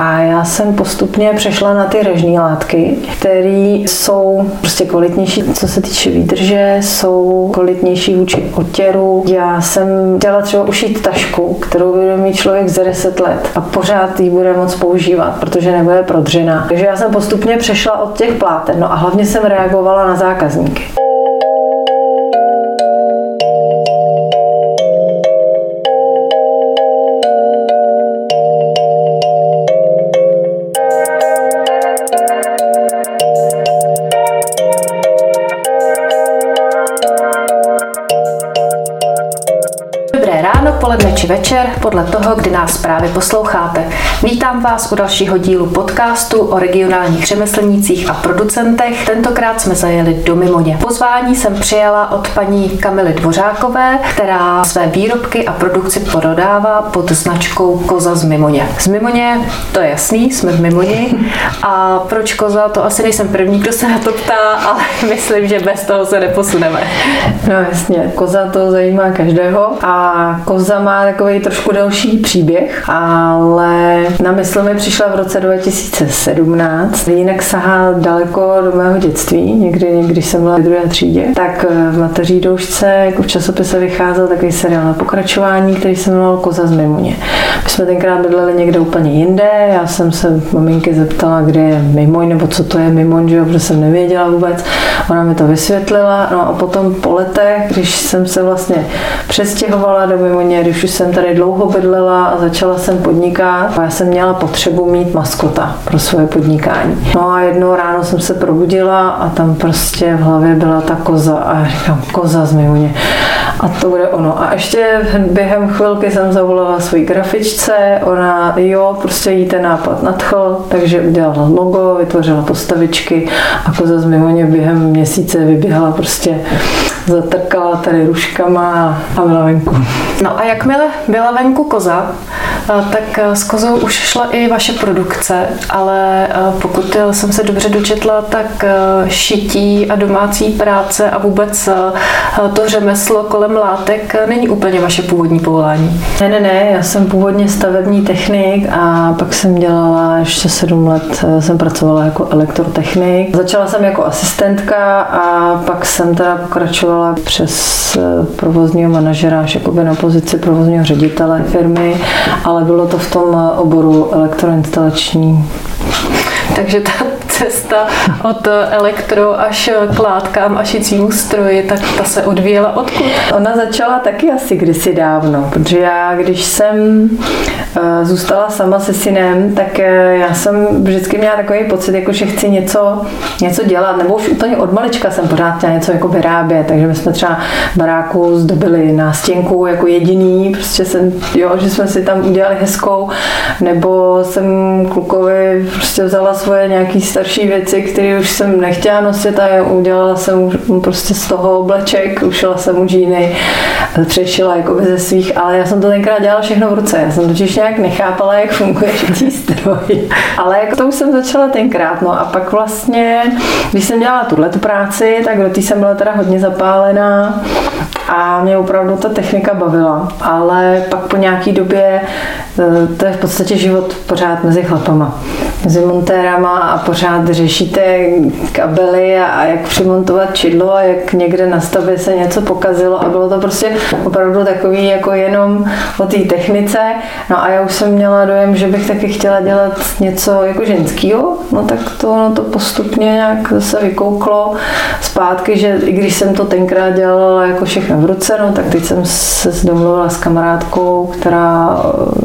A já jsem postupně přešla na ty režní látky, které jsou prostě kvalitnější, co se týče výdrže, jsou kvalitnější vůči otěru. Já jsem chtěla třeba ušít tašku, kterou bude mít člověk za 10 let a pořád ji bude moc používat, protože nebude prodřená. Takže já jsem postupně přešla od těch pláten, no a hlavně jsem reagovala na zákazníky. Odpoledne či večer, podle toho, kdy nás právě posloucháte. Vítám vás u dalšího dílu podcastu o regionálních řemeslnících a producentech. Tentokrát jsme zajeli do Mimoně. Pozvání jsem přijala od paní Kamily Dvořákové, která své výrobky a produkci prodává pod značkou Koza z Mimoně. Z Mimoně, to je jasný, jsme v Mimoni. A proč koza, to asi nejsem první, kdo se na to ptá, ale myslím, že bez toho se neposuneme. No jasně, koza to zajímá každého a koza Koza má takový trošku další příběh, ale na mysl mi přišla v roce 2017. Jinak sahá daleko do mého dětství, někdy, když jsem byla v druhé třídě. Tak eh, v mateří doušce jako v časopise vycházel takový seriál na pokračování, který se jmenoval Koza z Mimoně. My jsme tenkrát bydleli někde úplně jinde, já jsem se maminky zeptala, kde je Mimoň, nebo co to je Mimoň, že protože jsem nevěděla vůbec. Ona mi to vysvětlila, no a potom po letech, když jsem se vlastně přestěhovala do Mimoně, když už jsem tady dlouho bydlela a začala jsem podnikat, a já jsem měla potřebu mít maskota pro svoje podnikání. No a jednou ráno jsem se probudila a tam prostě v hlavě byla ta koza a říkám, koza z Mimoně. A to bude ono. A ještě během chvilky jsem zavolala svoji grafičce, ona, jo, prostě jí ten nápad nadchl, takže udělala logo, vytvořila postavičky a koza z Mimoně během měsíce vyběhla prostě zatrkala tady ruškama a byla venku. No a jakmile byla venku koza, tak s kozou už šla i vaše produkce, ale pokud jsem se dobře dočetla, tak šití a domácí práce a vůbec to řemeslo kolem látek není úplně vaše původní povolání. Ne, ne, ne, já jsem původně stavební technik a pak jsem dělala ještě sedm let, jsem pracovala jako elektrotechnik. Začala jsem jako asistentka a pak jsem teda pokračovala přes provozního manažera až jakoby na pozici provozního ředitele firmy, ale bylo to v tom oboru elektroinstalační. Takže ta cesta od elektro až k látkám a šicímu stroji, tak ta se odvíjela odkud? Ona začala taky asi kdysi dávno, protože já, když jsem eh, zůstala sama se synem, tak eh, já jsem vždycky měla takový pocit, jako že chci něco, něco dělat, nebo už úplně od malička jsem pořád chtěla něco jako vyrábět, takže my jsme třeba baráku zdobili nástěnku jako jediný, prostě jsem, jo, že jsme si tam udělali hezkou, nebo jsem klukovi prostě vzala svoje nějaký starší věci, které už jsem nechtěla nosit a udělala jsem prostě z toho obleček, ušila jsem mu džíny, přešila jako ze svých, ale já jsem to tenkrát dělala všechno v ruce. Já jsem totiž nějak nechápala, jak funguje šitý stroj. Ale jako to už jsem začala tenkrát. No a pak vlastně, když jsem dělala tuhle tu práci, tak do té jsem byla teda hodně zapálená a mě opravdu ta technika bavila. Ale pak po nějaký době, eh, to je v podstatě život pořád mezi chlapama mezi montérama a pořád řešíte kabely a, jak přimontovat čidlo a jak někde na stavbě se něco pokazilo a bylo to prostě opravdu takový jako jenom o té technice. No a já už jsem měla dojem, že bych taky chtěla dělat něco jako ženského, no tak to no to postupně nějak zase vykouklo zpátky, že i když jsem to tenkrát dělala jako všechno v ruce, no tak teď jsem se domluvila s kamarádkou, která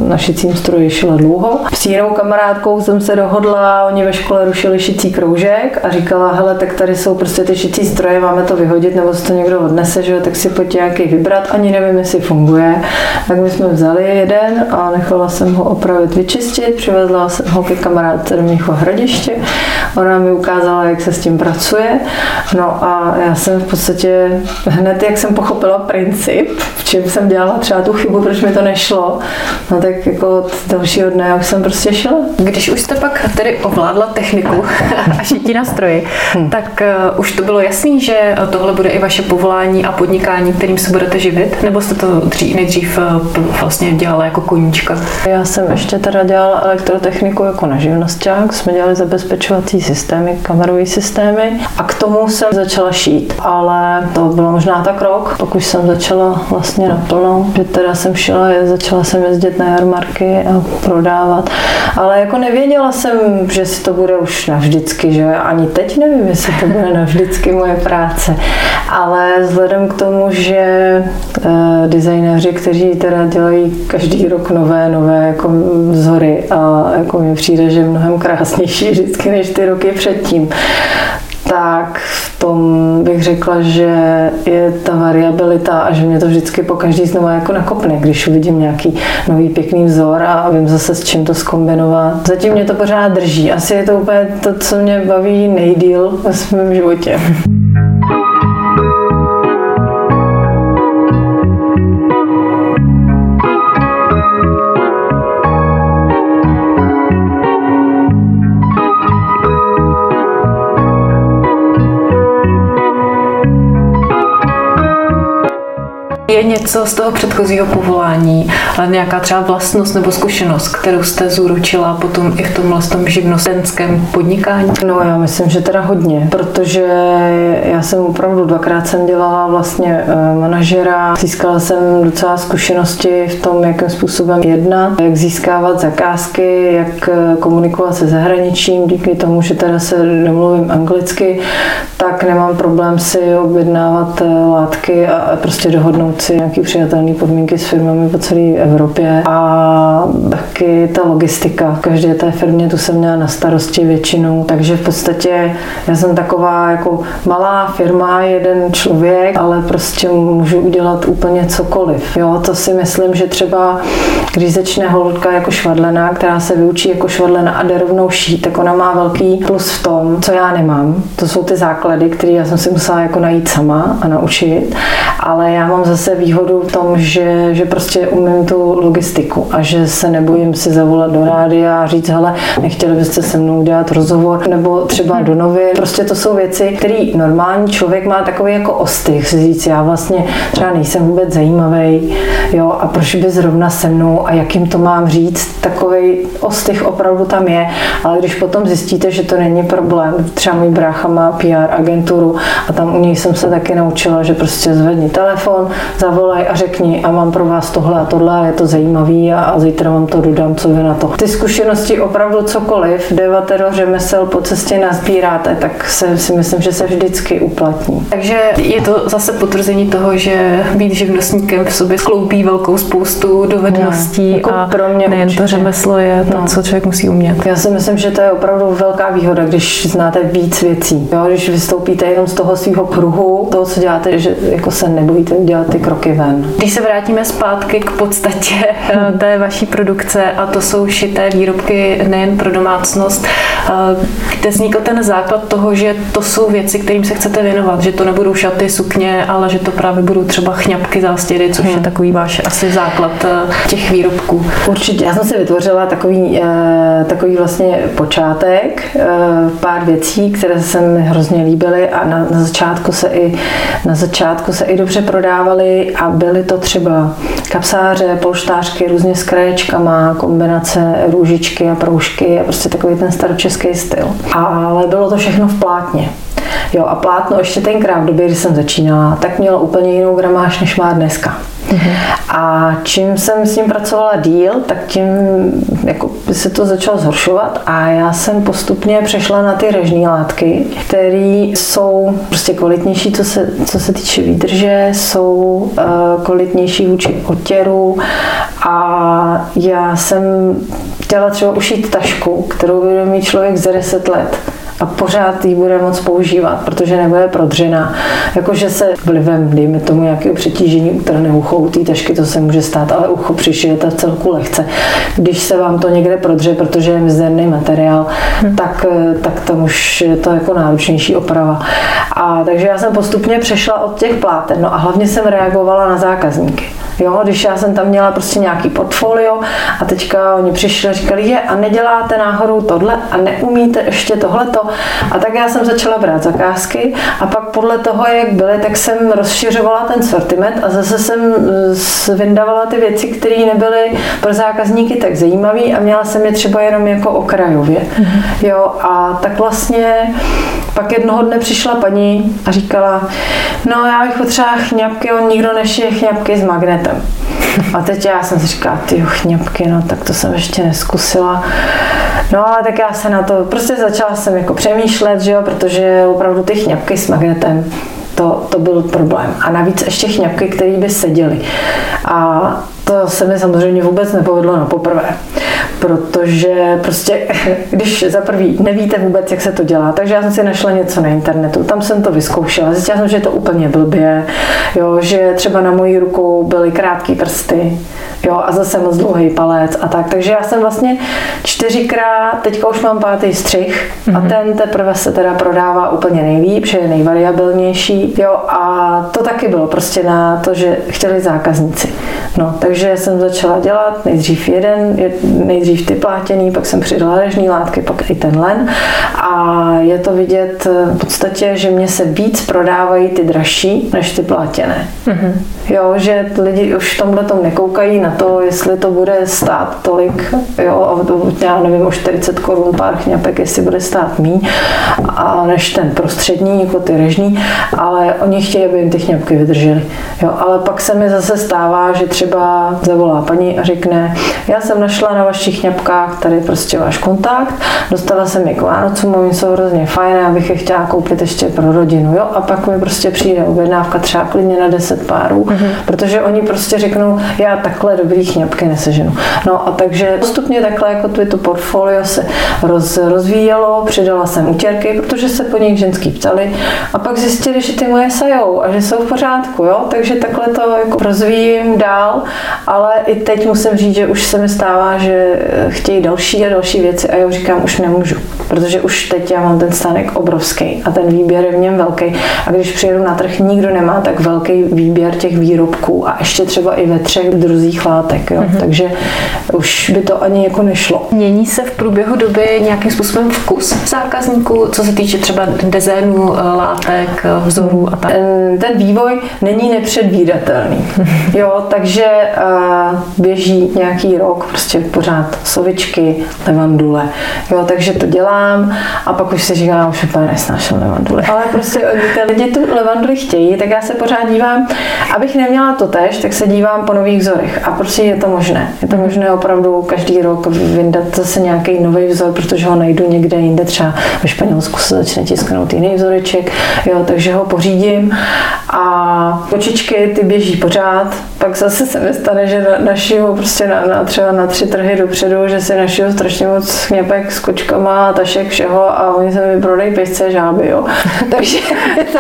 na šicím stroji šila dlouho. S jinou kamarádkou jsem se dohodla, oni ve škole rušili šicí kroužek a říkala, hele, tak tady jsou prostě ty šicí stroje, máme to vyhodit, nebo se to někdo odnese, že tak si pojď nějaký vybrat, ani nevím, jestli funguje. Tak my jsme vzali jeden a nechala jsem ho opravit, vyčistit, přivezla jsem ho ke kamarádce do Mnichova hradiště, ona mi ukázala, jak se s tím pracuje, no a já jsem v podstatě hned, jak jsem pochopila princip, v čem jsem dělala třeba tu chybu, proč mi to nešlo, no tak jako od dalšího dne už jsem prostě šla. Když už jste pak tedy ovládla techniku a šití na stroji, hmm. tak uh, už to bylo jasný, že tohle bude i vaše povolání a podnikání, kterým se budete živit? Nebo jste to dřív, nejdřív uh, vlastně dělala jako koníčka? Já jsem ještě teda dělala elektrotechniku jako na živnosták, jsme dělali zabezpečovací systémy, kamerové systémy a k tomu jsem začala šít, ale to bylo možná tak rok, pak už jsem začala vlastně naplno, že teda jsem šila, začala jsem jezdit na jarmarky a prodávat, ale jako nevěděla jsem, že si to bude už navždycky, že ani teď nevím, jestli to bude navždycky moje práce, ale vzhledem k tomu, že uh, designéři, kteří teda dělají každý rok nové, nové jako vzory a jako mi přijde, že mnohem krásnější vždycky než ty roky předtím, tak v tom bych řekla, že je ta variabilita a že mě to vždycky po každý znovu jako nakopne, když uvidím nějaký nový pěkný vzor a vím zase s čím to skombinovat. Zatím mě to pořád drží. Asi je to úplně to, co mě baví nejdíl ve svém životě. Je něco z toho předchozího povolání, ale nějaká třeba vlastnost nebo zkušenost, kterou jste zúročila potom i v tom živnostenském podnikání? No já myslím, že teda hodně, protože já jsem opravdu dvakrát jsem dělala vlastně eh, manažera, získala jsem docela zkušenosti v tom, jakým způsobem jednat, jak získávat zakázky, jak eh, komunikovat se zahraničím, díky tomu, že teda se nemluvím anglicky, tak nemám problém si objednávat eh, látky a prostě dohodnout si nějaký přijatelné podmínky s firmami po celé Evropě a taky ta logistika. V každé té firmě tu jsem měla na starosti většinou, takže v podstatě já jsem taková jako malá firma, jeden člověk, ale prostě můžu udělat úplně cokoliv. Jo, to si myslím, že třeba když začne holka jako švadlená, která se vyučí jako švadlena a jde rovnou šít, tak ona má velký plus v tom, co já nemám. To jsou ty základy, které já jsem si musela jako najít sama a naučit, ale já mám zase zase výhodu v tom, že, že prostě umím tu logistiku a že se nebojím si zavolat do rádia a říct, hele, nechtěli byste se mnou dělat rozhovor? Nebo třeba do novin. Prostě to jsou věci, které normální člověk má takový jako ostych, si říct, já vlastně třeba nejsem vůbec zajímavý, jo, a proč by zrovna se mnou a jak jim to mám říct, takový ostych opravdu tam je, ale když potom zjistíte, že to není problém, třeba můj brácha má PR agenturu a tam u něj jsem se taky naučila, že prostě zvedni telefon, zavolaj a řekni a mám pro vás tohle a tohle a je to zajímavý a, a zítra vám to dodám, co vy na to. Ty zkušenosti opravdu cokoliv, devatero řemesel po cestě nazbíráte, tak se, si myslím, že se vždycky uplatní. Takže je to zase potvrzení toho, že být živnostníkem v sobě skloubí velkou spoustu dovedností no, jako a pro mě nejen určitě. to řemeslo je to, no. co člověk musí umět. Já si myslím, že to je opravdu velká výhoda, když znáte víc věcí. Jo, když vystoupíte jenom z toho svého kruhu, toho, co děláte, že jako se nebojíte dělat ty kroky ven. Když se vrátíme zpátky k podstatě eh, té vaší produkce, a to jsou šité výrobky nejen pro domácnost, eh, kde vznikl ten základ toho, že to jsou věci, kterým se chcete věnovat, že to nebudou šaty, sukně, ale že to právě budou třeba chňapky, zástěry, což hmm. je takový váš asi základ eh, těch výrobků. Určitě. Já jsem si vytvořila takový, takový vlastně počátek, pár věcí, které se mi hrozně líbily a na, na začátku se i na začátku se i dobře prodávaly a byly to třeba kapsáře, polštářky různě s kraječkama, kombinace růžičky a proužky a prostě takový ten staročeský styl. Ale bylo to všechno v plátně. Jo, a plátno ještě tenkrát v době, kdy jsem začínala, tak mělo úplně jinou gramáž, než má dneska. Mm-hmm. A čím jsem s ním pracovala díl, tak tím jako se to začalo zhoršovat a já jsem postupně přešla na ty režní látky, které jsou prostě kvalitnější, co se, co se týče výdrže, jsou uh, kvalitnější vůči otěru a já jsem chtěla třeba ušít tašku, kterou bude mít člověk za 10 let a pořád ji bude moc používat, protože nebude prodřená. Jakože se vlivem, dejme tomu, nějakého přetížení utrhne ucho u té tašky, to se může stát, ale ucho přišijete v celku lehce. Když se vám to někde prodře, protože je mizerný materiál, hmm. tak, tak tam už je to jako náročnější oprava. A takže já jsem postupně přešla od těch pláten, no a hlavně jsem reagovala na zákazníky. Jo, když já jsem tam měla prostě nějaký portfolio a teďka oni přišli a říkali, je a neděláte náhodou tohle a neumíte ještě tohleto. A tak já jsem začala brát zakázky a pak podle toho, jak byly, tak jsem rozšiřovala ten sortiment a zase jsem vyndavala ty věci, které nebyly pro zákazníky tak zajímavé a měla jsem je třeba jenom jako okrajově. Mm-hmm. Jo, a tak vlastně pak jednoho dne přišla paní a říkala, no já bych potřebovala chňapky, on nikdo nešije chňapky s magnetem. A teď já jsem si říkala, ty chňapky, no tak to jsem ještě neskusila. No ale tak já se na to, prostě začala jsem jako přemýšlet, že jo, protože opravdu ty chňapky s magnetem, to, to byl problém. A navíc ještě chňapky, které by seděly. A to se mi samozřejmě vůbec nepovedlo na poprvé protože prostě, když za prvý nevíte vůbec, jak se to dělá, takže já jsem si našla něco na internetu, tam jsem to vyzkoušela, zjistila jsem, že je to úplně blbě, jo, že třeba na mojí ruku byly krátké prsty, jo, a zase moc dlouhý palec a tak, takže já jsem vlastně čtyřikrát, teďka už mám pátý střih mm-hmm. a mhm. ten teprve se teda prodává úplně nejlíp, že je nejvariabilnější, jo, a to taky bylo prostě na to, že chtěli zákazníci. No, takže jsem začala dělat nejdřív jeden, nejdřív ty plátěný, pak jsem přidala režní látky, pak i ten len. A je to vidět v podstatě, že mě se víc prodávají ty dražší než ty plátěné. Mm-hmm. Jo, že lidi už v tomhle tom nekoukají na to, jestli to bude stát tolik, jo, já nevím, o 40 korun pár chňapek, jestli bude stát míň, a než ten prostřední, jako ty režní, ale oni chtějí, aby jim ty chňapky vydržely. Jo, ale pak se mi zase stává, že třeba zavolá paní a řekne, já jsem našla na vašich chňapkách tady prostě váš kontakt, dostala jsem je k Vánocům, oni jsou hrozně fajné, abych je chtěla koupit ještě pro rodinu, jo, a pak mi prostě přijde objednávka třeba klidně na 10 párů, mm-hmm. protože oni prostě řeknou, já takhle dobrý chňapky neseženu. No a takže postupně takhle jako tu, to portfolio se roz, rozvíjelo, přidala jsem utěrky, protože se po nich ženský ptali a pak zjistili, že ty moje sajou a že jsou v pořádku, jo, takže takhle to jako rozvíjím dál, ale i teď musím říct, že už se mi stává, že chtějí další a další věci a já říkám, už nemůžu, protože už teď já mám ten stánek obrovský a ten výběr je v něm velký a když přijedu na trh, nikdo nemá tak velký výběr těch výrobků a ještě třeba i ve třech druzích látek, jo. Mm-hmm. takže už by to ani jako nešlo. Mění se v průběhu doby nějakým způsobem vkus zákazníků, co se týče třeba designu eh, látek, eh, vzorů a tak? Ten vývoj není nepředvídatelný, jo, takže uh, běží nějaký rok, prostě pořád sovičky, levandule, jo, takže to dělám a pak už si říkám, už úplně nesnáším levandule, ale prostě ty lidi tu levanduli chtějí, tak já se pořád dívám, abych neměla to tež, tak se dívám po nových vzorech. A prostě je to možné. Je to možné opravdu každý rok vyndat zase nějaký nový vzor, protože ho najdu někde jinde, třeba ve Španělsku se začne tisknout jiný vzoreček, jo, takže ho pořídím a kočičky ty běží pořád, pak zase se mi stane, že na, našiju prostě na, na, třeba na tři trhy dopředu, že si našiju strašně moc chněpek s kočkama, tašek, všeho a oni se mi prodají pejsce žáby, jo. takže je to,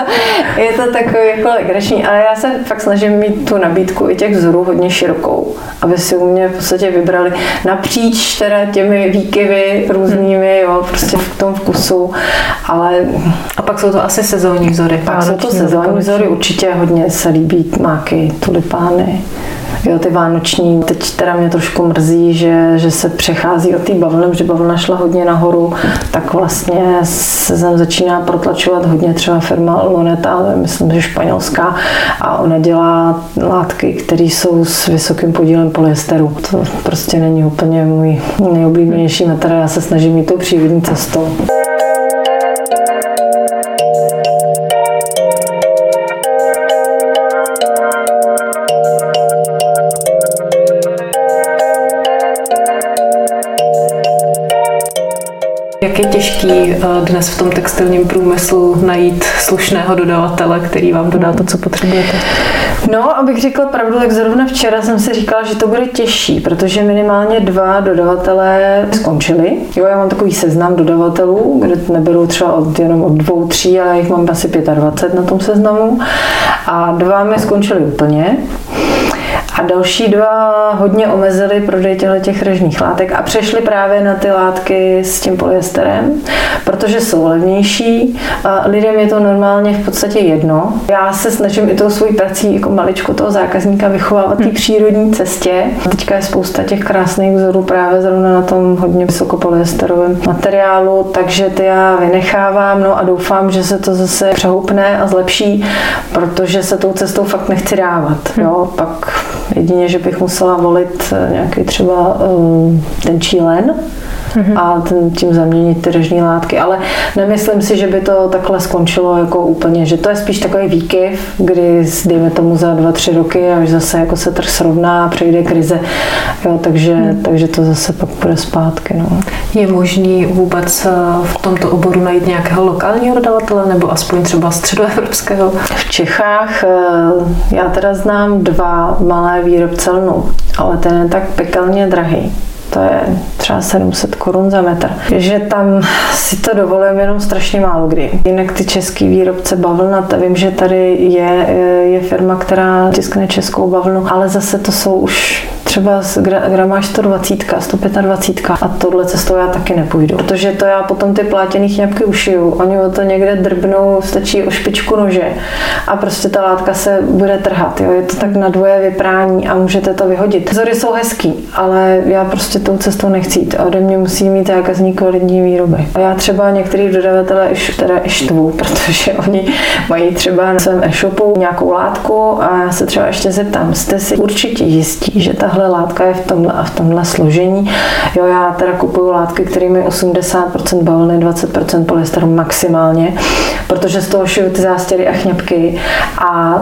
je to takový jako legrační, ale já se fakt snažím mít tu nabídku i těch vzorů hodně širokou, aby si u mě v podstatě vybrali napříč teda těmi výkyvy různými, jo, prostě v tom vkusu, ale... A pak jsou to asi sezónní vzory. Pak jsou to sezónní vzory, určitě hodně se líbí máky, tulipány. Jo, ty vánoční, teď teda mě trošku mrzí, že, že se přechází od té bavlny, protože bavlna šla hodně nahoru, tak vlastně se zem začíná protlačovat hodně třeba firma Loneta, myslím, že španělská, a ona dělá látky, které jsou s vysokým podílem polyesteru. To prostě není úplně můj nejoblíbenější materiál, já se snažím jít tou přírodní cestou. Jak je těžký eh, dnes v tom textilním průmyslu najít slušného dodavatele, který vám dodá to, co potřebujete? No, abych řekla pravdu, tak zrovna včera jsem si říkala, že to bude těžší, protože minimálně dva dodavatelé skončili. Jo, já mám takový seznam dodavatelů, kde neberu třeba od, jenom od dvou, tří, ale jich mám asi 25 na tom seznamu. A dva mi skončili úplně. A další dva hodně omezili prodej těch režních látek a přešli právě na ty látky s tím polyesterem, protože jsou levnější. A lidem je to normálně v podstatě jedno. Já se snažím i tou svojí prací jako maličku toho zákazníka vychovávat té hmm. přírodní cestě. Teďka je spousta těch krásných vzorů právě zrovna na tom hodně vysokopolyesterové materiálu, takže ty já vynechávám no a doufám, že se to zase přehoupne a zlepší, protože se tou cestou fakt nechci dávat. Hm. Jo? Pak jedině, že bych musela volit eh, nějaký třeba um, ten čílen, mm-hmm. a tím zaměnit ty režní látky. Ale nemyslím si, že by to takhle skončilo jako úplně, že to je spíš takový výkyv, kdy dejme tomu za dva, tři roky, až zase jako se trh srovná, přejde krize, jo, takže, mm. takže to zase pak bude zpátky. No. Je možný vůbec eh, v tomto oboru najít nějakého lokálního dodavatele nebo aspoň třeba středoevropského? V Čechách eh, já teda znám dva malé výrobce lnu, ale ten je tak pekelně drahý to je třeba 700 korun za metr. Že tam si to dovolím jenom strašně málo kdy. Jinak ty český výrobce bavlnat, vím, že tady je, je firma, která tiskne českou bavlnu, ale zase to jsou už třeba gramáž 120, 125 a tohle cestou já taky nepůjdu, protože to já potom ty plátěný chňapky ušiju, oni o to někde drbnou, stačí o špičku nože a prostě ta látka se bude trhat, jo? je to tak na dvoje vyprání a můžete to vyhodit. Vzory jsou hezký, ale já prostě tou cestou nechci jít a ode mě musí mít zákazník kvalitní výroby. A já třeba některý dodavatele iš, teda štvu, protože oni mají třeba na svém e-shopu nějakou látku a já se třeba ještě zeptám, jste si určitě jistí, že tahle látka je v tomhle a v tomhle složení. Jo, já teda kupuju látky, které mají 80% bavlny, 20% polyesteru maximálně, protože z toho šiju ty zástěry a chňapky a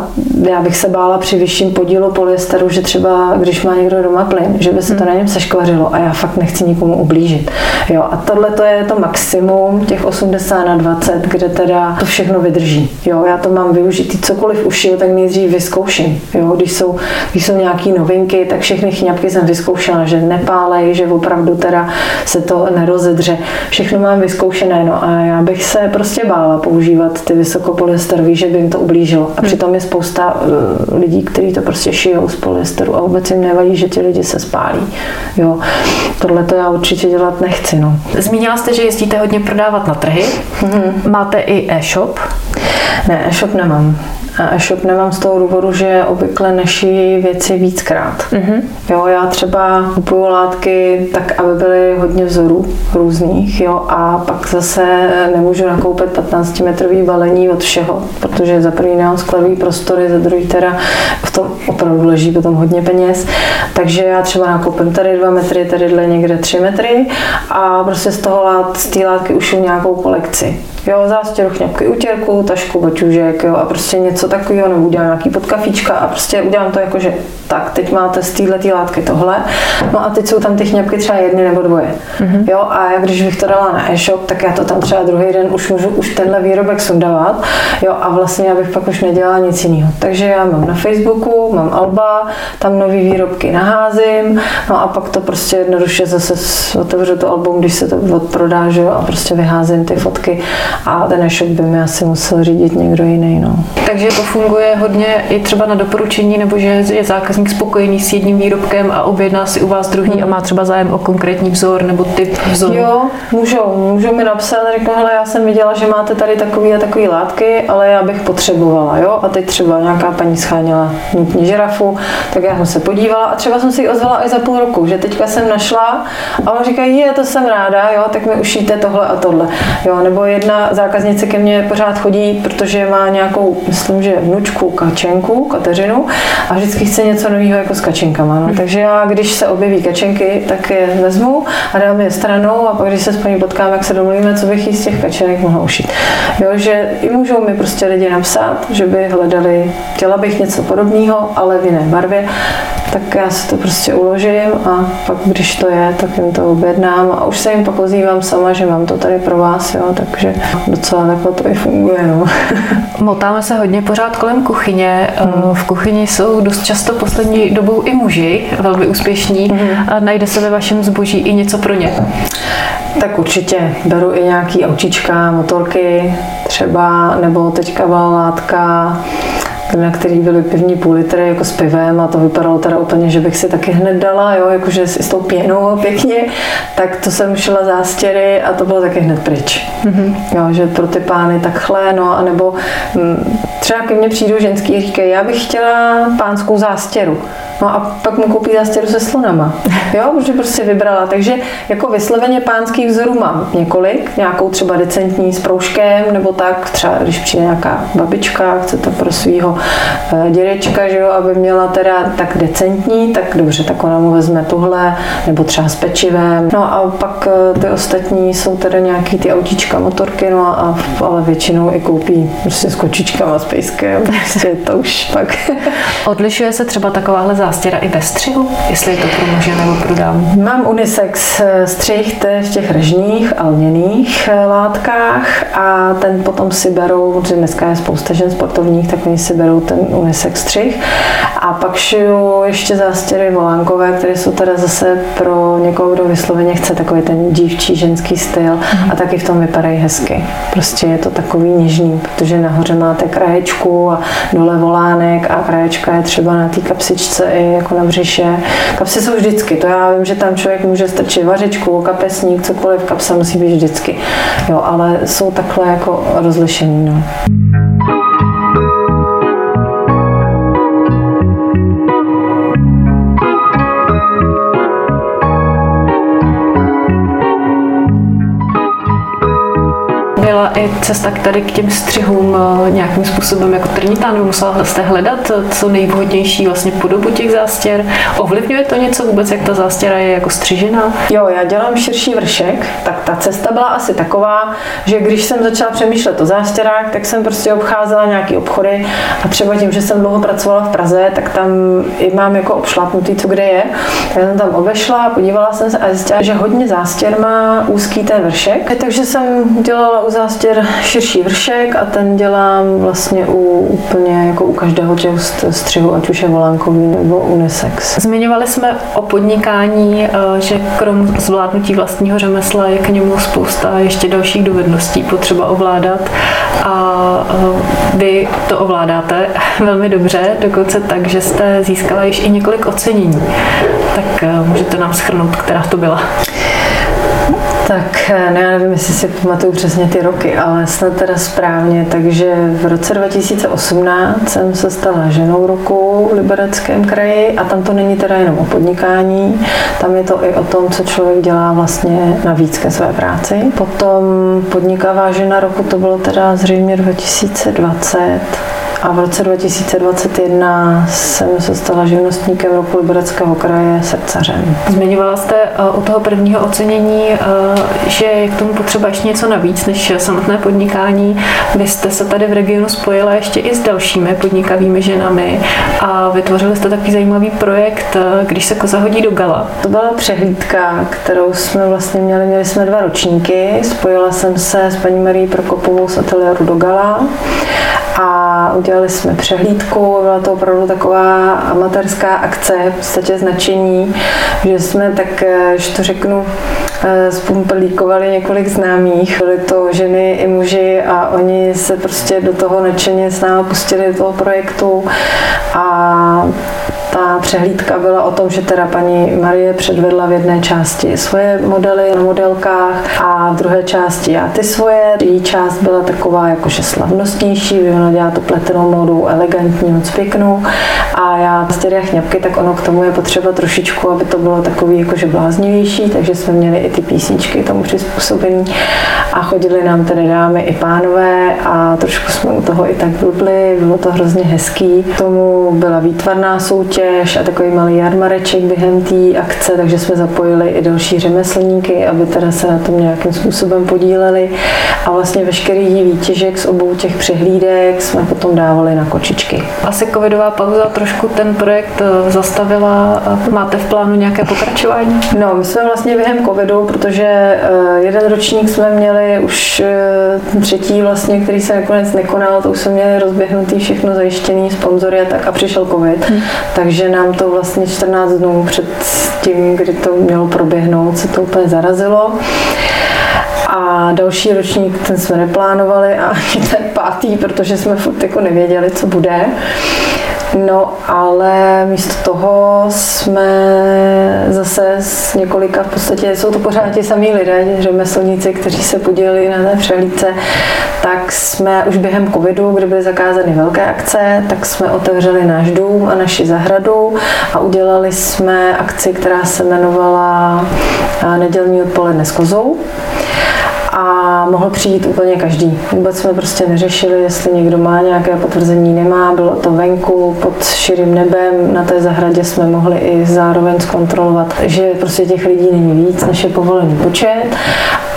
já bych se bála při vyšším podílu polyesteru, že třeba když má někdo doma plyn, že by se to na něm seškvařilo a já fakt nechci nikomu ublížit. Jo, a tohle to je to maximum těch 80 na 20, kde teda to všechno vydrží. Jo, já to mám využít, cokoliv ušiju, tak nejdřív vyzkouším. Jo, když jsou, když jsou nějaké novinky, tak všechny chňapky jsem vyzkoušela, že nepálej, že opravdu teda se to nerozedře. Všechno mám vyzkoušené, no a já bych se prostě bála používat ty vysokopolyesterové, že by jim to ublížilo. A hmm. přitom je spousta uh, lidí, kteří to prostě šijou z polyesteru a vůbec jim nevadí, že ti lidi se spálí. Jo. Tohle to já určitě dělat nechci. No. Zmínila jste, že jezdíte hodně prodávat na trhy. Mm-hmm. Máte i e-shop? Ne, e-shop nemám. A e-shop nemám z toho důvodu, že obvykle nešijí věci víckrát. Mm-hmm. Jo, já třeba kupuju látky tak, aby byly hodně vzorů různých, jo, a pak zase nemůžu nakoupit 15 metrový balení od všeho, protože za první nemám skladový prostory, za druhý teda v tom opravdu leží potom hodně peněz, takže já třeba nakoupím tady 2 metry, tady někde 3 metry a prostě z toho lát, z té látky ušiju nějakou kolekci. Jo, zástěru, chňapky, utěrku, tašku, baťužek, jo, a prostě něco takového, nebo udělám nějaký podkafíčka a prostě udělám to jako, že tak, teď máte z této látky tohle, no a teď jsou tam ty chňapky třeba jedny nebo dvoje. Mm-hmm. Jo, a já když bych to dala na e-shop, tak já to tam třeba druhý den už můžu už tenhle výrobek sundavat, jo, a vlastně já bych pak už nedělala nic jiného. Takže já mám na Facebooku, mám Alba, tam nový výrobky naházím, no a pak to prostě jednoduše zase otevřu to album, když se to odprodá, že jo, a prostě vyházím ty fotky a ten e-shop by mi asi musel řídit někdo jiný. No. Takže to funguje hodně i třeba na doporučení, nebo že je zákazník spokojený s jedním výrobkem a objedná si u vás druhý hmm. a má třeba zájem o konkrétní vzor nebo typ vzoru? Jo, můžou. Můžou mi napsat řeknu, hele, já jsem viděla, že máte tady takový a takový látky, ale já bych potřebovala, jo. A teď třeba nějaká paní scháněla nutně žirafu, tak já jsem se podívala a třeba jsem si ji ozvala i za půl roku, že teďka jsem našla a on říká, je, to jsem ráda, jo, tak mi ušíte tohle a tohle. Jo, nebo jedna zákaznice ke mně pořád chodí, protože má nějakou, myslím, že vnučku, kačenku, Kateřinu a vždycky chce něco nového jako s kačenkama. No. Hmm. Takže já, když se objeví kačenky, tak je vezmu a dám je stranou a pak, když se s paní potkám, jak se domluvíme, co bych jí z těch kačenek mohla ušít. Jo, že i můžou mi prostě lidi napsat, že by hledali, chtěla bych něco podobného, ale v jiné barvě, tak já si to prostě uložím a pak, když to je, tak jim to objednám a už se jim pak ozývám sama, že mám to tady pro vás, jo, takže docela takhle to i funguje. No. Motáme se hodně pořád kolem kuchyně. Hmm. V kuchyni jsou dost často poslední dobou i muži velmi úspěšní. Hmm. A najde se ve vašem zboží i něco pro ně? Tak určitě. Beru i nějaký aučička, motorky třeba, nebo teďka byla látka na který byly pivní půl litry jako s pivem a to vypadalo teda úplně, že bych si taky hned dala, jo, jakože s tou pěnou pěkně, tak to jsem šla zástěry a to bylo taky hned pryč. Mm-hmm. Jo, že pro ty pány takhle, no, anebo mm, třeba ke mně přijdou ženský říkají, já bych chtěla pánskou zástěru. No a pak mu koupí zástěru se slonama. Jo, protože prostě vybrala. Takže jako vysloveně pánských vzorů mám několik, nějakou třeba decentní s proužkem, nebo tak, třeba když přijde nějaká babička, chce to pro svého eh, dědečka, že jo, aby měla teda tak decentní, tak dobře, tak ona mu vezme tuhle, nebo třeba s pečivem. No a pak eh, ty ostatní jsou teda nějaký ty autíčka, motorky, no a, ale většinou i koupí prostě s kočičkama, s pejskem, prostě to už pak. Odlišuje se třeba takováhle zástěra i ve střihu, jestli je to pro muže nebo pro dámu? Mám unisex eh, střih v těch režních a lněných eh, látkách a ten potom si berou, protože dneska je spousta žen sportovních, tak oni si berou ten unisex střih. A pak šiju ještě zástěry volánkové, které jsou teda zase pro někoho, kdo vysloveně chce takový ten dívčí ženský styl mm. a taky v tom vypadají hezky. Prostě je to takový něžný, protože nahoře máte kraječku a dole volánek a kraječka je třeba na té kapsičce i jako na břiše. Kapsy jsou vždycky, to já vím, že tam člověk může strčit vařičku, kapesník, cokoliv, kapsa musí být vždycky. Jo, ale jsou takhle jako rozlišený. No. I cesta k tady k těm střihům eh, nějakým způsobem jako trnitá, nebo musela jste hledat eh, co nejvhodnější vlastně podobu těch zástěr? Ovlivňuje to něco vůbec, jak ta zástěra je jako střižena? Jo, já dělám širší vršek, tak ta cesta byla asi taková, že když jsem začala přemýšlet o zástěrách, tak jsem prostě obcházela nějaký obchody a třeba tím, že jsem dlouho pracovala v Praze, tak tam i mám jako obšlápnutý, co kde je. Tak jsem tam obešla, podívala jsem se a zjistila, že hodně zástěr má úzký ten vršek, takže jsem dělala u zástěr zástěr širší vršek a ten dělám vlastně u úplně jako u každého těch střihu, ať už je volánkový nebo unisex. Zmiňovali jsme o podnikání, eh, že krom zvládnutí vlastního řemesla je k němu spousta ještě dalších dovedností potřeba ovládat a eh, vy to ovládáte velmi dobře, dokonce tak, že jste získala již i několik ocenění. Tak eh, můžete nám schrnout, která to byla? Tak eh, ne, já nevím, jestli si pamatuju přesně ty roky, ale snad teda správně. Takže v roce 2018 jsem se stala ženou roku v Libereckém kraji a tam to není teda jenom o podnikání, tam je to i o tom, co člověk dělá vlastně navíc ke své práci. Potom podnikavá žena roku to bylo teda zřejmě 2020 a v roce 2021 jsem se stala živnostníkem roku Libereckého kraje srdcařem. Zmiňovala jste eh, u toho prvního ocenění, eh, že je k tomu potřeba ještě něco navíc než samotné podnikání. Vy jste se tady v regionu spojila ještě i s dalšími podnikavými ženami a vytvořili jste takový zajímavý projekt, eh, když se koza hodí do gala. To byla přehlídka, kterou jsme vlastně měli, měli jsme dva ročníky. Spojila jsem se s paní Marí Prokopovou z ateliéru do gala a udělali jsme přehlídku, byla to opravdu taková amatérská akce, v podstatě značení, že jsme tak, eh, že to řeknu, eh, spumplíkovali několik známých. Byly to ženy i muži a oni se prostě do toho nadšeně s námi pustili do toho projektu a ta přehlídka byla o tom, že teda paní Marie předvedla v jedné části svoje modely na modelkách a v druhé části já ty svoje. Její část byla taková jakože slavnostnější, ona dělá tu pletenou módu elegantní, moc pěknou a já z těch chňapky, tak ono k tomu je potřeba trošičku, aby to bylo takový jakože bláznivější, takže jsme měli i ty písničky tomu přizpůsobení a chodili nám tedy dámy i pánové a trošku jsme u toho i tak blbli, bylo to hrozně hezký. K tomu byla výtvarná soutěž a takový malý jarmareček během té akce, takže jsme zapojili i další řemeslníky, aby teda se na tom nějakým způsobem podíleli a vlastně veškerý výtěžek z obou těch přehlídek jsme potom dávali na kočičky. Asi covidová pauza trošku ten projekt eh, zastavila. Máte v plánu nějaké pokračování? No, my jsme vlastně během covidu, protože eh, jeden ročník jsme měli už eh, třetí vlastně, který se nakonec nekonal, to už jsme měli rozběhnutý všechno zajištěný, sponzory a tak a přišel covid. Hmm. Takže nám to vlastně 14 dnů před tím, kdy to mělo proběhnout, se to úplně zarazilo. A A další ročník, ten jsme neplánovali a ani ten pátý, protože jsme furt jako nevěděli, co bude. No, ale místo toho jsme zase s několika, v podstatě jsou to pořád ti samý lidé, řemeslníci, kteří se podělili na té přehlídce, tak jsme už během covidu, kdy byly zakázány velké akce, tak jsme otevřeli náš dům a naši zahradu a udělali jsme akci, která se jmenovala Nedělní odpoledne s kozou. A mohl přijít úplně každý. Vůbec jsme prostě neřešili, jestli někdo má nějaké potvrzení, nemá. Bylo to venku pod širým nebem, na té zahradě jsme mohli i zároveň zkontrolovat, že prostě těch lidí není víc, než je povolený počet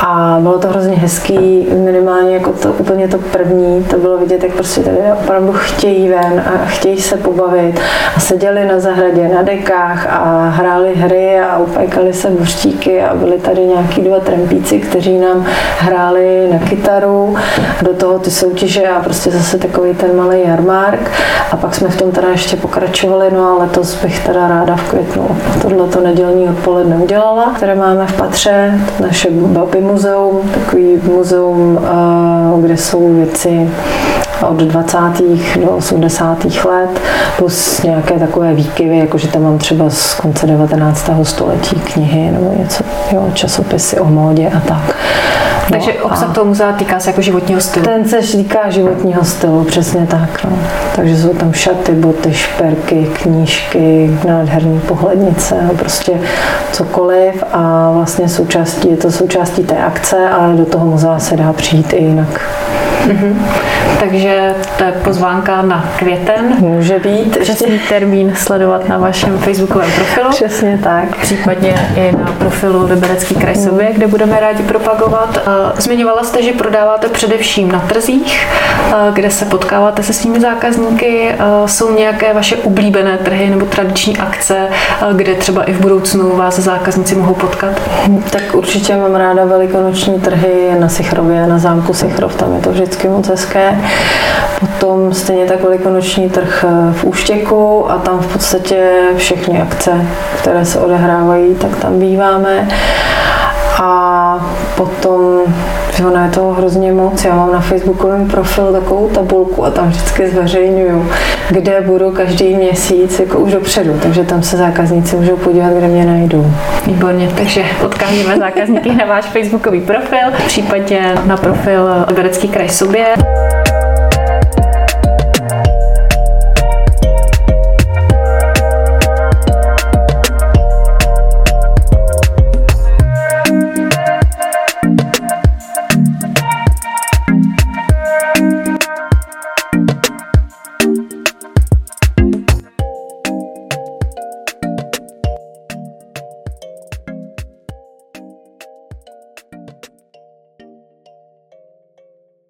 a bylo to hrozně hezký, minimálně jako to úplně to první, to bylo vidět, jak prostě tady opravdu chtějí ven a chtějí se pobavit a seděli na zahradě, na dekách a hráli hry a upajkali se buřtíky a byli tady nějaký dva trempíci, kteří nám hráli na kytaru do toho ty soutěže a prostě zase takový ten malý jarmark. A pak jsme v tom teda ještě pokračovali, no a letos bych teda ráda v květnu tohle to nedělní odpoledne udělala, které máme v patře, naše babi muzeum, takový muzeum, eh, kde jsou věci od 20. do 80. let, plus nějaké takové výkyvy, jakože tam mám třeba z konce 19. století knihy nebo něco, jo, časopisy o módě a tak. No Takže obsah toho muzea týká se jako životního stylu. Ten se týká životního stylu, přesně tak. No. Takže jsou tam šaty, boty, šperky, knížky, nádherné pohlednice, prostě cokoliv a vlastně součástí, je to součástí té akce, ale do toho muzea se dá přijít i jinak. Mm-hmm. Takže to je pozvánka na květen. Může být. Přesný termín sledovat na vašem facebookovém profilu. Přesně tak. Případně i na profilu Liberecký kraj sobě, mm. kde budeme rádi propagovat. Zmiňovala jste, že prodáváte především na trzích, kde se potkáváte se svými zákazníky. Jsou nějaké vaše oblíbené trhy nebo tradiční akce, kde třeba i v budoucnu vás zákazníci mohou potkat? Tak určitě mám ráda velikonoční trhy na Sichrově, na zámku Sichrov, tam je to vždycky moc hezké. Potom stejně tak velikonoční trh v Úštěku a tam v podstatě všechny akce, které se odehrávají, tak tam býváme. A potom, že ono je toho hrozně moc, já mám na facebookovém profilu takovou tabulku a tam vždycky zveřejňuju, kde budu každý měsíc, jako už dopředu, takže tam se zákazníci můžou podívat, kde mě najdou. Výborně, takže odkážeme zákazníky na váš facebookový profil, případně na profil Liberecký kraj sobě.